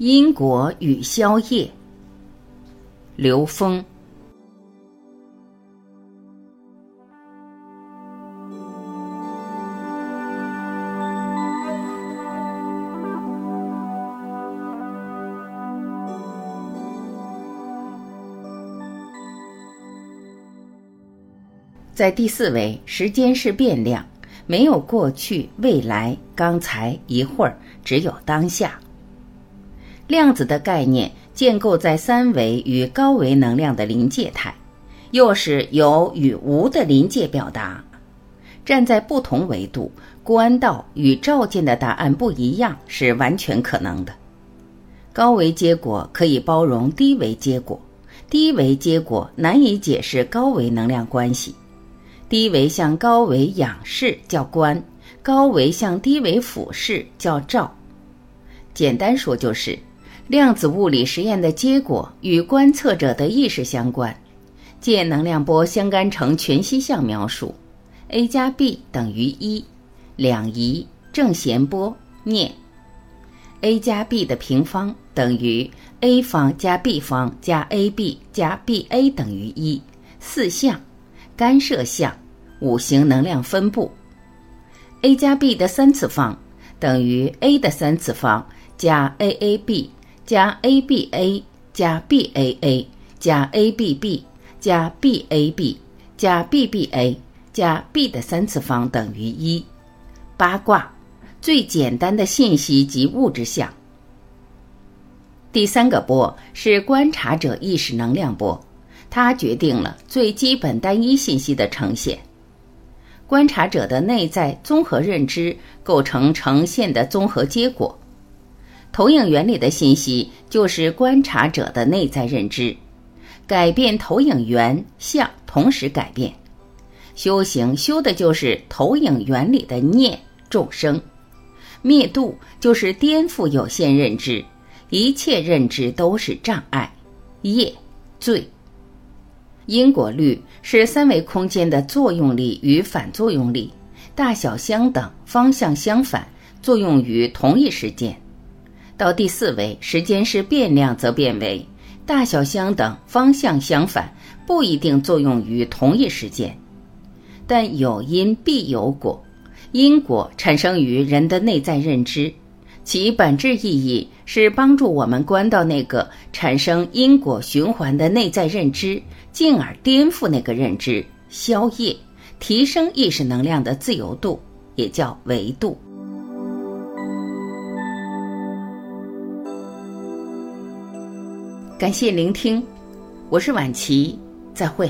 因果与宵夜。刘峰。在第四维，时间是变量，没有过去、未来、刚才、一会儿，只有当下。量子的概念建构在三维与高维能量的临界态，又是有与无的临界表达。站在不同维度，观到与照见的答案不一样是完全可能的。高维结果可以包容低维结果，低维结果难以解释高维能量关系。低维向高维仰视叫观，高维向低维俯视叫照。简单说就是，量子物理实验的结果与观测者的意识相关。借能量波相干成全息象描述：a 加 b 等于一，两仪正弦波念，a 加 b 的平方等于 a 方加 b 方加 ab 加 ba 等于一，四象。干涉项，五行能量分布，a 加 b 的三次方等于 a 的三次方加 aab 加 aba 加 baa 加 abb 加 bab 加 bba 加 b 的三次方等于一。八卦，最简单的信息及物质项。第三个波是观察者意识能量波。它决定了最基本单一信息的呈现。观察者的内在综合认知构成呈现的综合结果。投影原理的信息就是观察者的内在认知。改变投影源像，同时改变。修行修的就是投影原理的念众生。灭度就是颠覆有限认知。一切认知都是障碍、业、罪。因果律是三维空间的作用力与反作用力，大小相等，方向相反，作用于同一时间。到第四维，时间是变量，则变为大小相等，方向相反，不一定作用于同一时间。但有因必有果，因果产生于人的内在认知。其本质意义是帮助我们观到那个产生因果循环的内在认知，进而颠覆那个认知，消业，提升意识能量的自由度，也叫维度。感谢聆听，我是晚琪，再会。